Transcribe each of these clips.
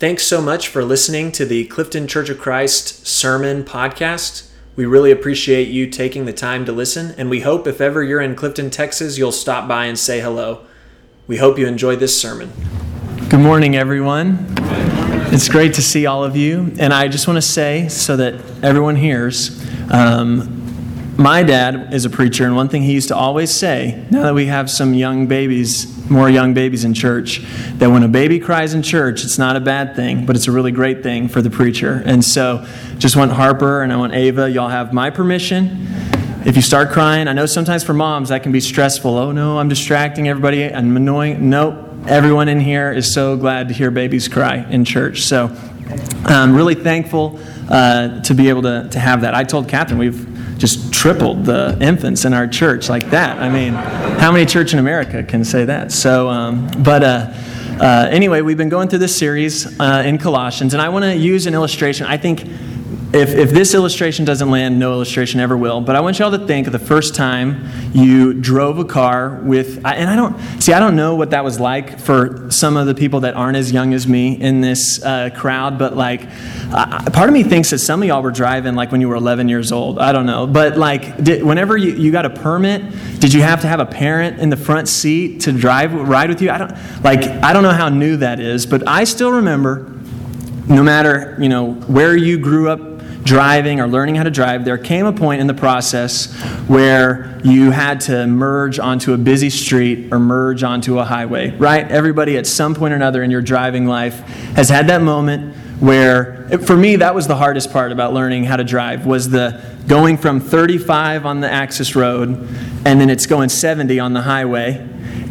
Thanks so much for listening to the Clifton Church of Christ Sermon Podcast. We really appreciate you taking the time to listen, and we hope if ever you're in Clifton, Texas, you'll stop by and say hello. We hope you enjoy this sermon. Good morning, everyone. It's great to see all of you. And I just want to say, so that everyone hears, um, my dad is a preacher, and one thing he used to always say, now that we have some young babies, more young babies in church, that when a baby cries in church, it's not a bad thing, but it's a really great thing for the preacher. And so, just want Harper and I want Ava, y'all have my permission. If you start crying, I know sometimes for moms that can be stressful. Oh no, I'm distracting everybody, I'm annoying. Nope, everyone in here is so glad to hear babies cry in church. So, I'm really thankful uh, to be able to, to have that. I told Catherine we've just tripled the infants in our church like that. I mean, how many church in America can say that? So, um, but uh, uh, anyway, we've been going through this series uh, in Colossians, and I want to use an illustration. I think if, if this illustration doesn't land, no illustration ever will. But I want y'all to think of the first time you drove a car with, and I don't, see, I don't know what that was like for some of the people that aren't as young as me in this uh, crowd, but like, uh, part of me thinks that some of y'all were driving like when you were 11 years old. I don't know. But like, did, whenever you, you got a permit, did you have to have a parent in the front seat to drive, ride with you? I don't, like, I don't know how new that is, but I still remember no matter you know where you grew up driving or learning how to drive, there came a point in the process where you had to merge onto a busy street or merge onto a highway, right? Everybody at some point or another in your driving life has had that moment where for me that was the hardest part about learning how to drive was the going from 35 on the access road and then it's going 70 on the highway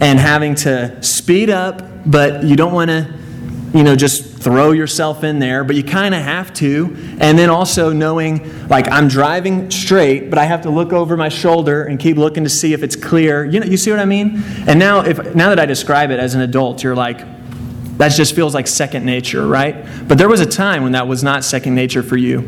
and having to speed up but you don't want to you know, just throw yourself in there, but you kind of have to. And then also knowing, like, I'm driving straight, but I have to look over my shoulder and keep looking to see if it's clear. You know, you see what I mean? And now, if now that I describe it as an adult, you're like, that just feels like second nature, right? But there was a time when that was not second nature for you.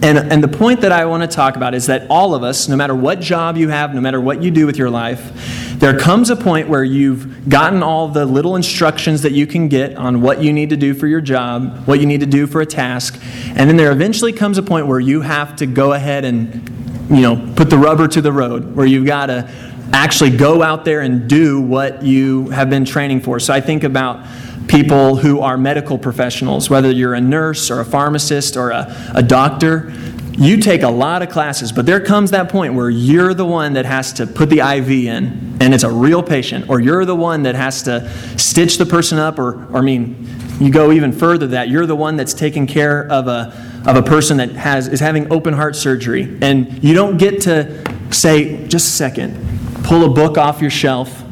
And, and the point that I want to talk about is that all of us, no matter what job you have, no matter what you do with your life, there comes a point where you've gotten all the little instructions that you can get on what you need to do for your job, what you need to do for a task, and then there eventually comes a point where you have to go ahead and, you know, put the rubber to the road, where you've got to actually go out there and do what you have been training for. So I think about people who are medical professionals, whether you're a nurse or a pharmacist or a, a doctor. You take a lot of classes, but there comes that point where you're the one that has to put the IV in, and it's a real patient, or you're the one that has to stitch the person up, or, or I mean, you go even further that you're the one that's taking care of a, of a person that has, is having open heart surgery, and you don't get to say, just a second, pull a book off your shelf,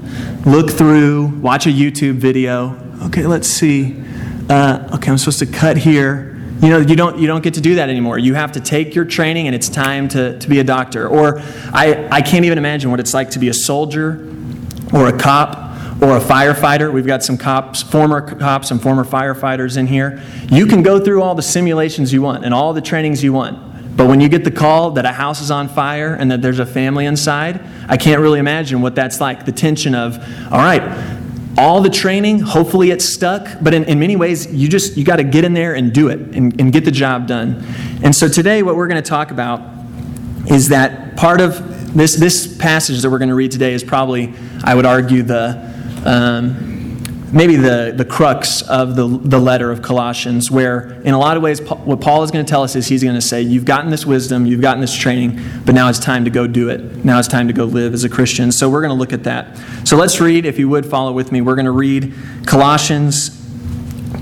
look through, watch a YouTube video, okay, let's see. Uh, okay, I'm supposed to cut here. You know, you don't, you don't get to do that anymore. You have to take your training and it's time to, to be a doctor. Or I, I can't even imagine what it's like to be a soldier or a cop or a firefighter. We've got some cops, former cops and former firefighters in here. You can go through all the simulations you want and all the trainings you want. But when you get the call that a house is on fire and that there's a family inside, I can't really imagine what that's like. The tension of, all right, all the training hopefully it's stuck but in, in many ways you just you got to get in there and do it and, and get the job done. And so today what we're going to talk about is that part of this this passage that we're going to read today is probably i would argue the um, maybe the, the crux of the, the letter of Colossians, where in a lot of ways, what Paul is going to tell us is he's going to say, You've gotten this wisdom, you've gotten this training, but now it's time to go do it. Now it's time to go live as a Christian. So we're going to look at that. So let's read, if you would follow with me. We're going to read Colossians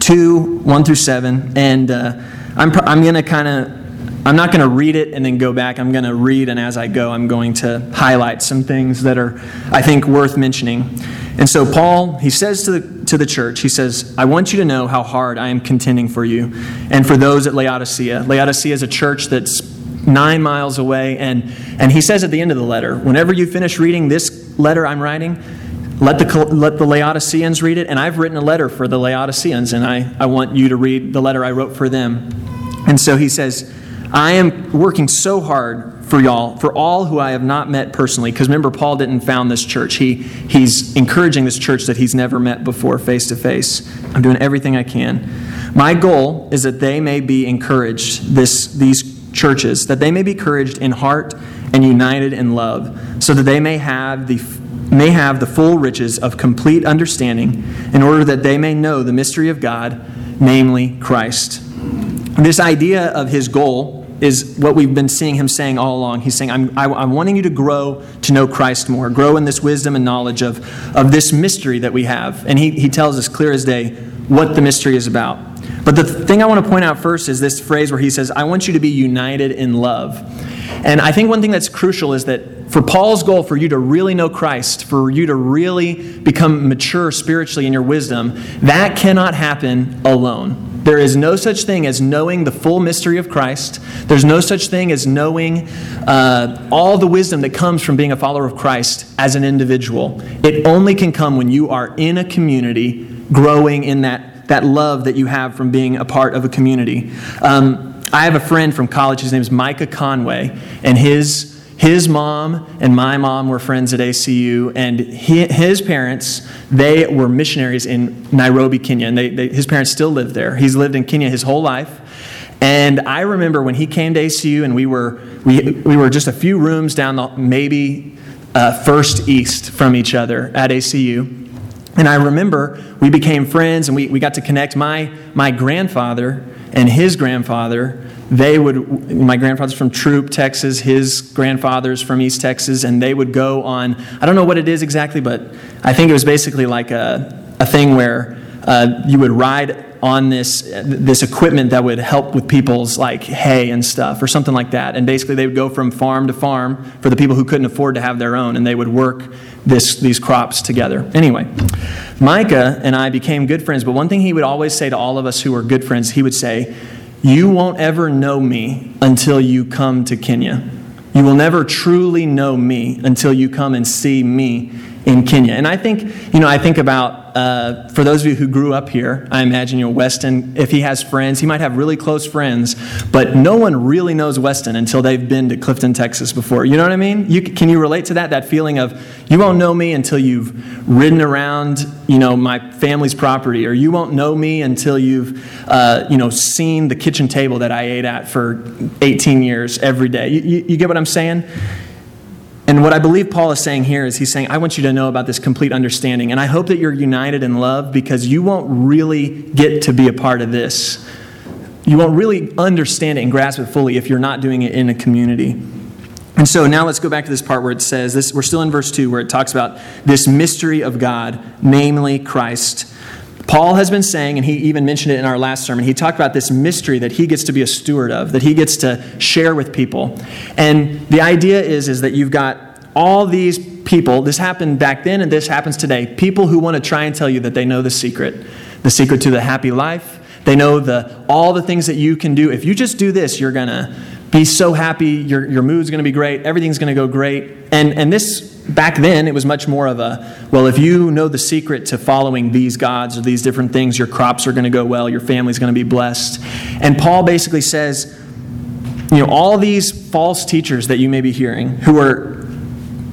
2 1 through 7. And uh, I'm, I'm going to kind of I'm not going to read it and then go back. I'm going to read, and as I go, I'm going to highlight some things that are, I think, worth mentioning. And so, Paul, he says to the, to the church, he says, I want you to know how hard I am contending for you and for those at Laodicea. Laodicea is a church that's nine miles away. And, and he says at the end of the letter, whenever you finish reading this letter I'm writing, let the, let the Laodiceans read it. And I've written a letter for the Laodiceans, and I, I want you to read the letter I wrote for them. And so he says, I am working so hard for y'all, for all who I have not met personally, because remember, Paul didn't found this church. He, he's encouraging this church that he's never met before face to face. I'm doing everything I can. My goal is that they may be encouraged, this, these churches, that they may be encouraged in heart and united in love, so that they may have the may have the full riches of complete understanding in order that they may know the mystery of God, namely Christ. This idea of his goal is what we've been seeing him saying all along. He's saying, I'm, I, am i am wanting you to grow to know Christ more, grow in this wisdom and knowledge of, of this mystery that we have. And he, he tells us clear as day what the mystery is about. But the thing I want to point out first is this phrase where he says, I want you to be united in love. And I think one thing that's crucial is that for Paul's goal, for you to really know Christ, for you to really become mature spiritually in your wisdom, that cannot happen alone. There is no such thing as knowing the full mystery of Christ. There's no such thing as knowing uh, all the wisdom that comes from being a follower of Christ as an individual. It only can come when you are in a community, growing in that, that love that you have from being a part of a community. Um, I have a friend from college, his name is Micah Conway, and his his mom and my mom were friends at ACU, and he, his parents, they were missionaries in Nairobi, Kenya, and they, they, his parents still live there. He's lived in Kenya his whole life. And I remember when he came to ACU, and we were, we, we were just a few rooms down the maybe uh, first east from each other at ACU. And I remember we became friends, and we, we got to connect my, my grandfather and his grandfather, they would, my grandfather's from Troup, Texas, his grandfather's from East Texas, and they would go on, I don't know what it is exactly, but I think it was basically like a, a thing where uh, you would ride on this this equipment that would help with people's like hay and stuff or something like that. And basically they would go from farm to farm for the people who couldn't afford to have their own and they would work this these crops together. Anyway micah and i became good friends but one thing he would always say to all of us who were good friends he would say you won't ever know me until you come to kenya. You will never truly know me until you come and see me in Kenya. And I think, you know, I think about, uh, for those of you who grew up here, I imagine, you know, Weston, if he has friends, he might have really close friends, but no one really knows Weston until they've been to Clifton, Texas before. You know what I mean? You, can you relate to that? That feeling of, you won't know me until you've ridden around, you know, my family's property, or you won't know me until you've, uh, you know, seen the kitchen table that I ate at for 18 years every day. You, you, you get what I'm saying? And what I believe Paul is saying here is he's saying, I want you to know about this complete understanding. And I hope that you're united in love because you won't really get to be a part of this. You won't really understand it and grasp it fully if you're not doing it in a community. And so now let's go back to this part where it says this we're still in verse 2 where it talks about this mystery of God, namely Christ. Paul has been saying, and he even mentioned it in our last sermon, he talked about this mystery that he gets to be a steward of, that he gets to share with people. And the idea is, is that you've got all these people, this happened back then and this happens today, people who want to try and tell you that they know the secret, the secret to the happy life. They know the, all the things that you can do. If you just do this, you're going to be so happy, your, your mood's going to be great, everything's going to go great. And, and this back then it was much more of a well if you know the secret to following these gods or these different things your crops are going to go well your family's going to be blessed. And paul basically says you know all these false teachers that you may be hearing who are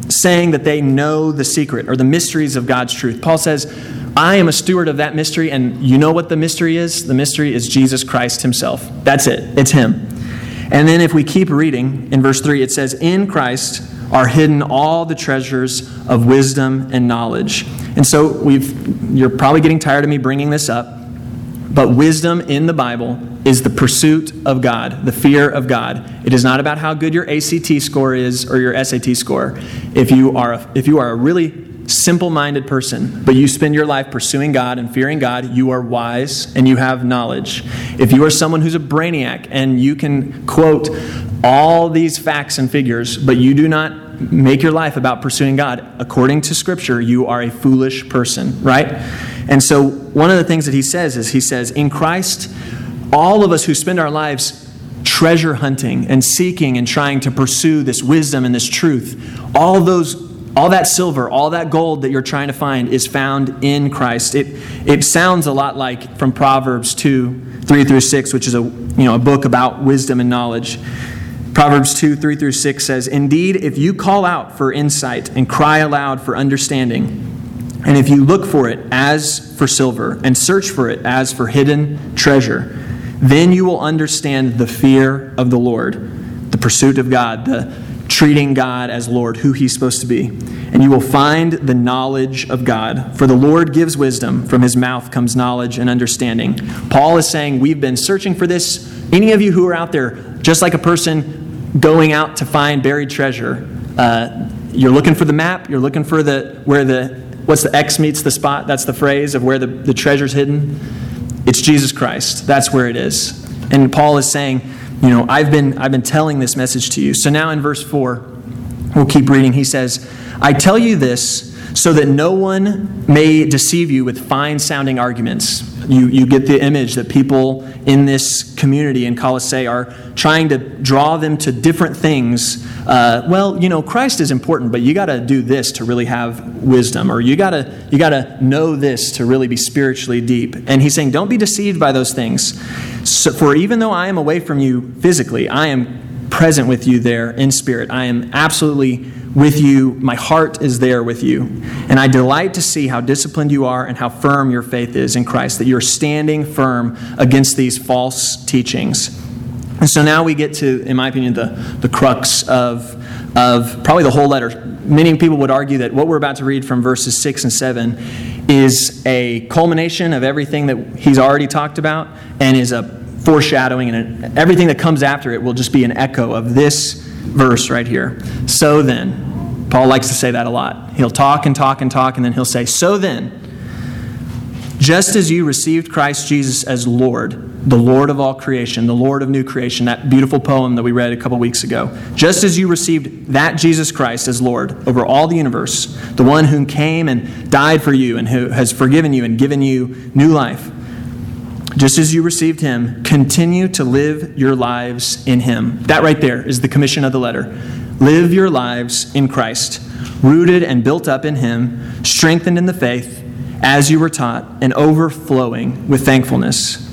saying that they know the secret or the mysteries of god's truth paul says i am a steward of that mystery and you know what the mystery is? The mystery is jesus christ himself. That's it. It's him. And then if we keep reading in verse 3 it says in christ are hidden all the treasures of wisdom and knowledge. And so we've you're probably getting tired of me bringing this up, but wisdom in the Bible is the pursuit of God, the fear of God. It is not about how good your ACT score is or your SAT score. If you are a, if you are a really simple minded person, but you spend your life pursuing God and fearing God, you are wise and you have knowledge. If you are someone who's a brainiac and you can quote all these facts and figures, but you do not make your life about pursuing God, according to Scripture, you are a foolish person, right? And so, one of the things that he says is he says, in Christ, all of us who spend our lives treasure hunting and seeking and trying to pursue this wisdom and this truth, all those all that silver, all that gold that you're trying to find is found in Christ. It, it sounds a lot like from Proverbs 2, 3 through 6, which is a, you know, a book about wisdom and knowledge. Proverbs 2, 3 through 6 says, Indeed, if you call out for insight and cry aloud for understanding, And if you look for it as for silver and search for it as for hidden treasure, then you will understand the fear of the Lord, the pursuit of God, the treating God as Lord, who He's supposed to be. And you will find the knowledge of God. For the Lord gives wisdom, from His mouth comes knowledge and understanding. Paul is saying, We've been searching for this. Any of you who are out there, just like a person going out to find buried treasure, uh, you're looking for the map, you're looking for the where the what's the X meets the spot, that's the phrase of where the, the treasure's hidden. It's Jesus Christ. That's where it is. And Paul is saying, you know, I've been, I've been telling this message to you. So now in verse 4, we'll keep reading. He says, I tell you this so that no one may deceive you with fine sounding arguments. You, you get the image that people in this community in Colossae are trying to draw them to different things. Uh, well, you know, Christ is important, but you got to do this to really have wisdom, or you got to you got to know this to really be spiritually deep. And he's saying, don't be deceived by those things. So, for even though I am away from you physically, I am present with you there in spirit. I am absolutely with you. My heart is there with you. And I delight to see how disciplined you are and how firm your faith is in Christ, that you're standing firm against these false teachings. And so now we get to, in my opinion, the, the crux of, of probably the whole letter. Many people would argue that what we're about to read from verses 6 and 7 is a culmination of everything that he's already talked about and is a foreshadowing, and everything that comes after it will just be an echo of this verse right here. So then, Paul likes to say that a lot. He'll talk and talk and talk, and then he'll say, So then, just as you received Christ Jesus as Lord, the Lord of all creation, the Lord of new creation, that beautiful poem that we read a couple weeks ago, just as you received that Jesus Christ as Lord over all the universe, the one who came and died for you and who has forgiven you and given you new life, just as you received him, continue to live your lives in him. That right there is the commission of the letter. Live your lives in Christ, rooted and built up in him, strengthened in the faith, as you were taught, and overflowing with thankfulness.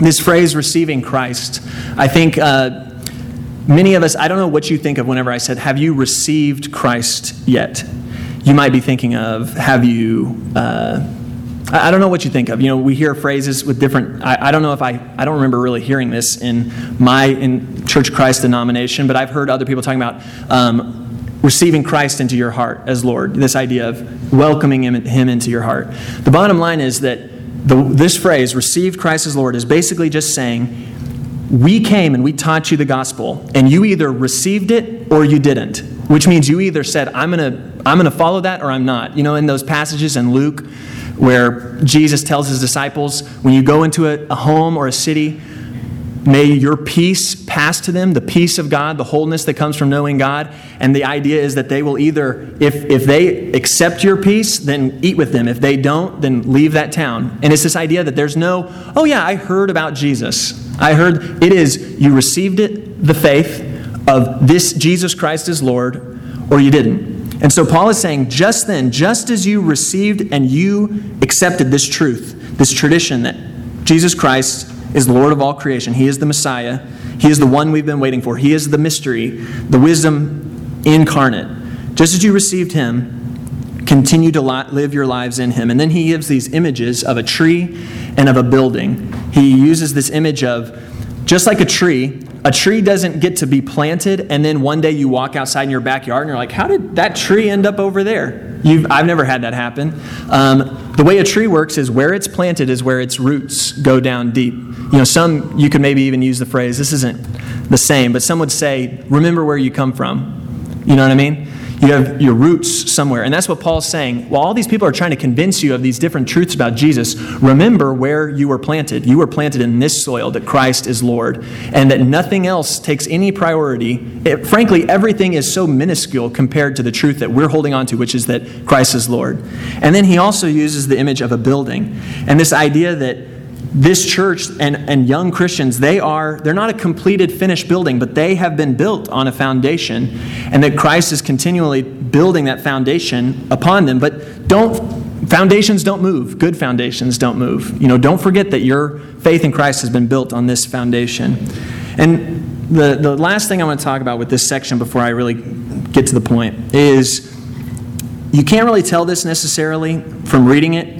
This phrase, receiving Christ, I think uh, many of us, I don't know what you think of whenever I said, Have you received Christ yet? You might be thinking of, Have you. Uh, I don't know what you think of. You know, we hear phrases with different. I, I, don't know if I. I don't remember really hearing this in my in Church of Christ denomination, but I've heard other people talking about um, receiving Christ into your heart as Lord. This idea of welcoming him, him into your heart. The bottom line is that the, this phrase, "receive Christ as Lord," is basically just saying, "We came and we taught you the gospel, and you either received it or you didn't." Which means you either said, "I'm gonna, I'm gonna follow that," or "I'm not." You know, in those passages in Luke where Jesus tells his disciples, when you go into a, a, home or a city, may your peace pass to them, the peace of God, the wholeness that comes from knowing God. And the idea is that they will either, if, if they accept your peace, then eat with them. If they don't, then leave that town. And it's this idea that there's no, oh yeah, I heard about Jesus. I heard it is you received it, the faith of this Jesus Christ is Lord, or you didn't. And so Paul is saying, just then, just as you received and you accepted this truth, this tradition that Jesus Christ is the Lord of all creation, He is the Messiah, He is the one we've been waiting for, He is the mystery, the wisdom incarnate. Just as you received Him, continue to live your lives in Him. And then He gives these images of a tree and of a building. He uses this image of just like a tree, a tree doesn't get to be planted and then one day you walk outside in your backyard and you're like, how did that tree end up over there? You've, I've never had that happen. Um, the way a tree works is where it's planted is where its roots go down deep. You know, some, you could maybe even use the phrase, this isn't the same, but some would say, remember where you come from. You know what I mean? You have your roots somewhere. And that's what Paul's saying. While all these people are trying to convince you of these different truths about Jesus, remember where you were planted. You were planted in this soil that Christ is Lord, and that nothing else takes any priority. It, frankly, everything is so minuscule compared to the truth that we're holding on to, which is that Christ is Lord. And then he also uses the image of a building and this idea that this church and, and young Christians, they are, they're not a completed, finished building, but they have been built on a foundation, and that Christ is continually building that foundation upon them. But don't, foundations don't move. Good foundations don't move. You know, don't forget that your faith in Christ has been built on this foundation. And the, the last thing I want to talk about with this section before I really get to the point is you can't really tell this necessarily from reading it.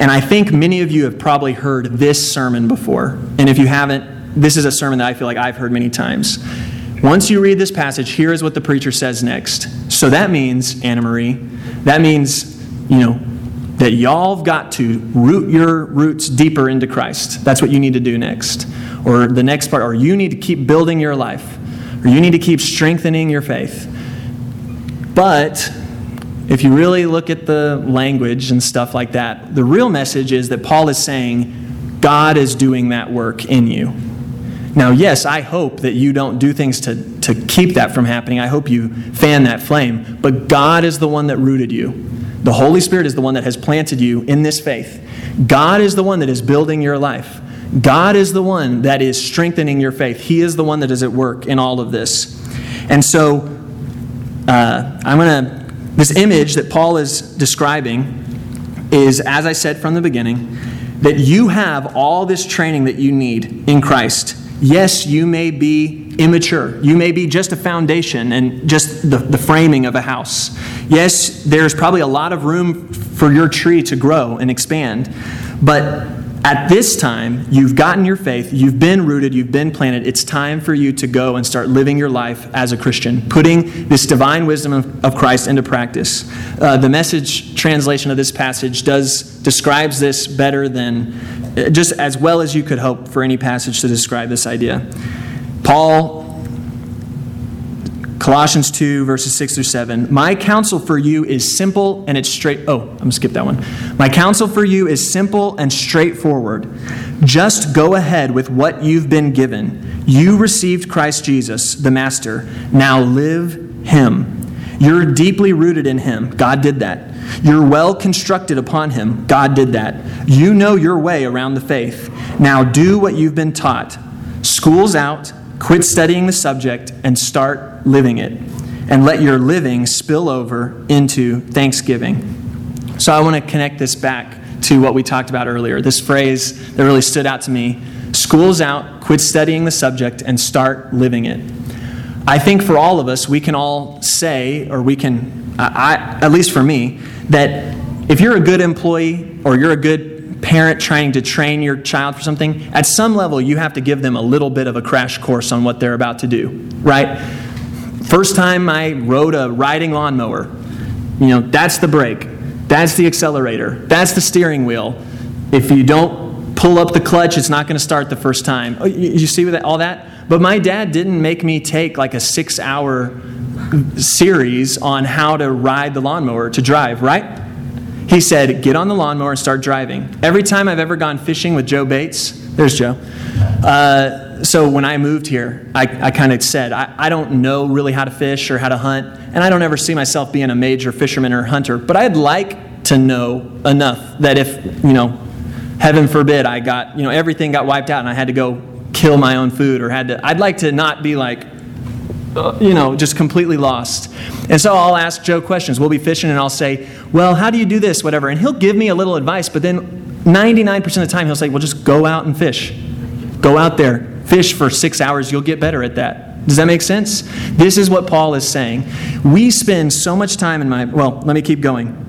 And I think many of you have probably heard this sermon before. And if you haven't, this is a sermon that I feel like I've heard many times. Once you read this passage, here is what the preacher says next. So that means, Anna Marie, that means, you know, that y'all have got to root your roots deeper into Christ. That's what you need to do next. Or the next part, or you need to keep building your life, or you need to keep strengthening your faith. But if you really look at the language and stuff like that, the real message is that Paul is saying God is doing that work in you. Now, yes, I hope that you don't do things to, to keep that from happening. I hope you fan that flame. But God is the one that rooted you. The Holy Spirit is the one that has planted you in this faith. God is the one that is building your life. God is the one that is strengthening your faith. He is the one that is at work in all of this. And so, uh, I'm going to, this image that Paul is describing is, as I said from the beginning, that you have all this training that you need in Christ. Yes, you may be immature. You may be just a foundation and just the, the framing of a house. Yes, there's probably a lot of room for your tree to grow and expand. But at this time, you've gotten your faith, you've been rooted, you've been planted. It's time for you to go and start living your life as a Christian, putting this divine wisdom of, of Christ into practice. Uh, the message translation of this passage does describes this better than just as well as you could hope for any passage to describe this idea. Paul Colossians 2, verses 6 through 7. My counsel for you is simple and it's straight. Oh, I'm going to skip that one. My counsel for you is simple and straightforward. Just go ahead with what you've been given. You received Christ Jesus, the Master. Now live Him. You're deeply rooted in Him. God did that. You're well constructed upon Him. God did that. You know your way around the faith. Now do what you've been taught. School's out. Quit studying the subject and start living it. And let your living spill over into thanksgiving. So I want to connect this back to what we talked about earlier. This phrase that really stood out to me school's out, quit studying the subject, and start living it. I think for all of us, we can all say, or we can, I, at least for me, that if you're a good employee or you're a good parent trying to train your child for something, at some level you have to give them a little bit of a crash course on what they're about to do, right? First time I rode a riding lawnmower, you know, that's the brake, that's the accelerator, that's the steering wheel. If you don't pull up the clutch, it's not going to start the first time. Oh, you see all that? But my dad didn't make me take like a six hour series on how to ride the lawnmower to drive, right? He said, Get on the lawnmower and start driving. Every time I've ever gone fishing with Joe Bates, there's Joe. Uh, so when I moved here, I, I kind of said, I, I don't know really how to fish or how to hunt, and I don't ever see myself being a major fisherman or hunter, but I'd like to know enough that if, you know, heaven forbid, I got, you know, everything got wiped out and I had to go kill my own food or had to, I'd like to not be like, uh, you know, just completely lost. And so I'll ask Joe questions. We'll be fishing and I'll say, Well, how do you do this? Whatever. And he'll give me a little advice, but then 99% of the time he'll say, Well, just go out and fish. Go out there, fish for six hours, you'll get better at that. Does that make sense? This is what Paul is saying. We spend so much time in my, well, let me keep going.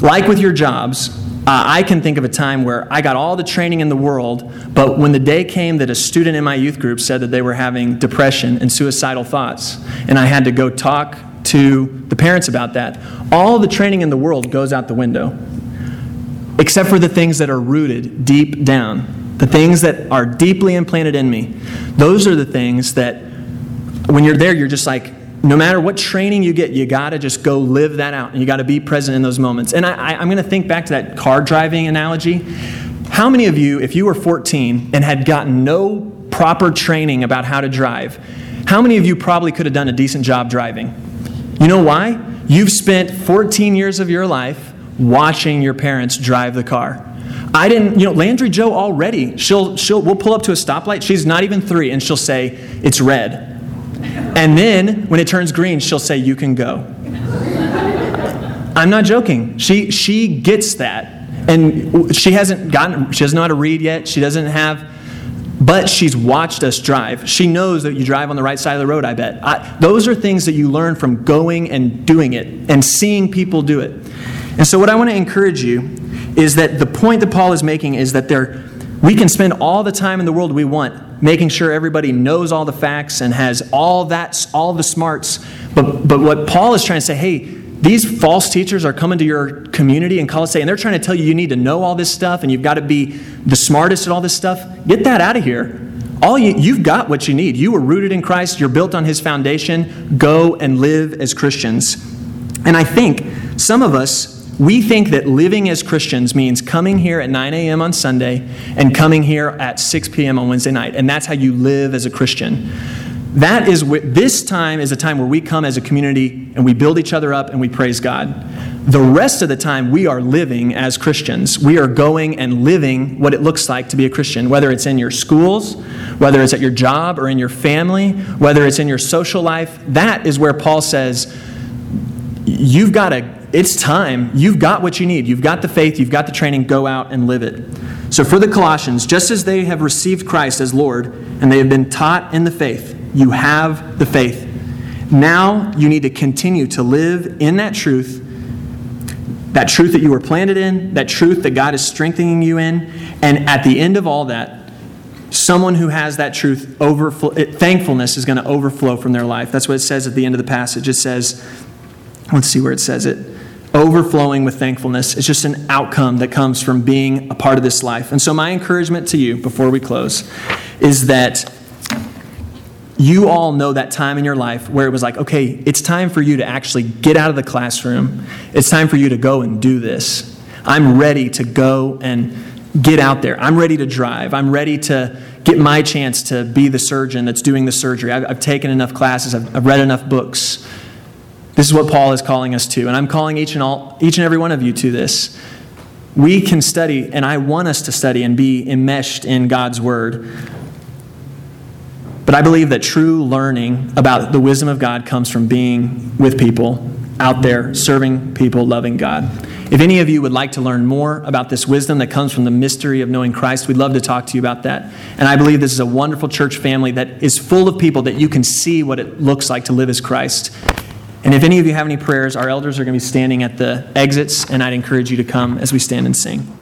Like with your jobs, uh, I can think of a time where I got all the training in the world, but when the day came that a student in my youth group said that they were having depression and suicidal thoughts, and I had to go talk to the parents about that, all the training in the world goes out the window, except for the things that are rooted deep down, the things that are deeply implanted in me. Those are the things that, when you're there, you're just like, no matter what training you get, you got to just go live that out and you got to be present in those moments. And I, am going to think back to that car driving analogy. How many of you, if you were 14 and had gotten no proper training about how to drive, how many of you probably could have done a decent job driving? You know why? You've spent 14 years of your life watching your parents drive the car. I didn't, you know, Landry Joe already, she'll, she'll, we'll pull up to a stoplight. She's not even three, and she'll say, it's red. And then when it turns green, she'll say, You can go. I'm not joking. She, she gets that. And she hasn't gotten, she doesn't know how to read yet. She doesn't have, but she's watched us drive. She knows that you drive on the right side of the road, I bet. I, those are things that you learn from going and doing it and seeing people do it. And so, what I want to encourage you is that the point that Paul is making is that there, we can spend all the time in the world we want making sure everybody knows all the facts and has all that, all the smarts. But, but what Paul is trying to say, hey, these false teachers are coming to your community in Colossae and they're trying to tell you you need to know all this stuff and you've got to be the smartest at all this stuff. Get that out of here. All you, you've got what you need. You were rooted in Christ, you're built on his foundation. Go and live as Christians. And I think some of us, we think that living as Christians means coming here at 9 a.m. on Sunday and coming here at 6 p.m. on Wednesday night, and that's how you live as a Christian. That is this time is a time where we come as a community and we build each other up and we praise God. The rest of the time we are living as Christians. We are going and living what it looks like to be a Christian, whether it's in your schools, whether it's at your job or in your family, whether it's in your social life. That is where Paul says you've got to it's time. You've got what you need. You've got the faith, you've got the training, go out and live it. So for the Colossians, just as they have received Christ as Lord and they have been taught in the faith, you have the faith. Now you need to continue to live in that truth, that truth that you were planted in, that truth that God is strengthening you in. And at the end of all that, someone who has that truth, overflow, thankfulness is going to overflow from their life. That's what it says at the end of the passage. It says, let's see where it says it overflowing with thankfulness. It's just an outcome that comes from being a part of this life. And so, my encouragement to you before we close is that you all know that time in your life where it was like, okay, it's time for you to actually get out of the classroom. It's time for you to go and do this. I'm ready to go and get out there. I'm ready to drive. I'm ready to get my chance to be the surgeon that's doing the surgery. I've, I've taken enough classes, I've, I've read enough books. This is what Paul is calling us to, and I'm calling each and all each and every one of you to this. We can study, and I want us to study and be enmeshed in God's word. But I believe that true learning about the wisdom of God comes from being with people out there, serving people, loving God. If any of you would like to learn more about this wisdom that comes from the mystery of knowing Christ, we'd love to talk to you about that. And I believe this is a wonderful church family that is full of people that you can see what it looks like to live as Christ. And if any of you have any prayers, our elders are going to be standing at the exits, and I'd encourage you to come as we stand and sing.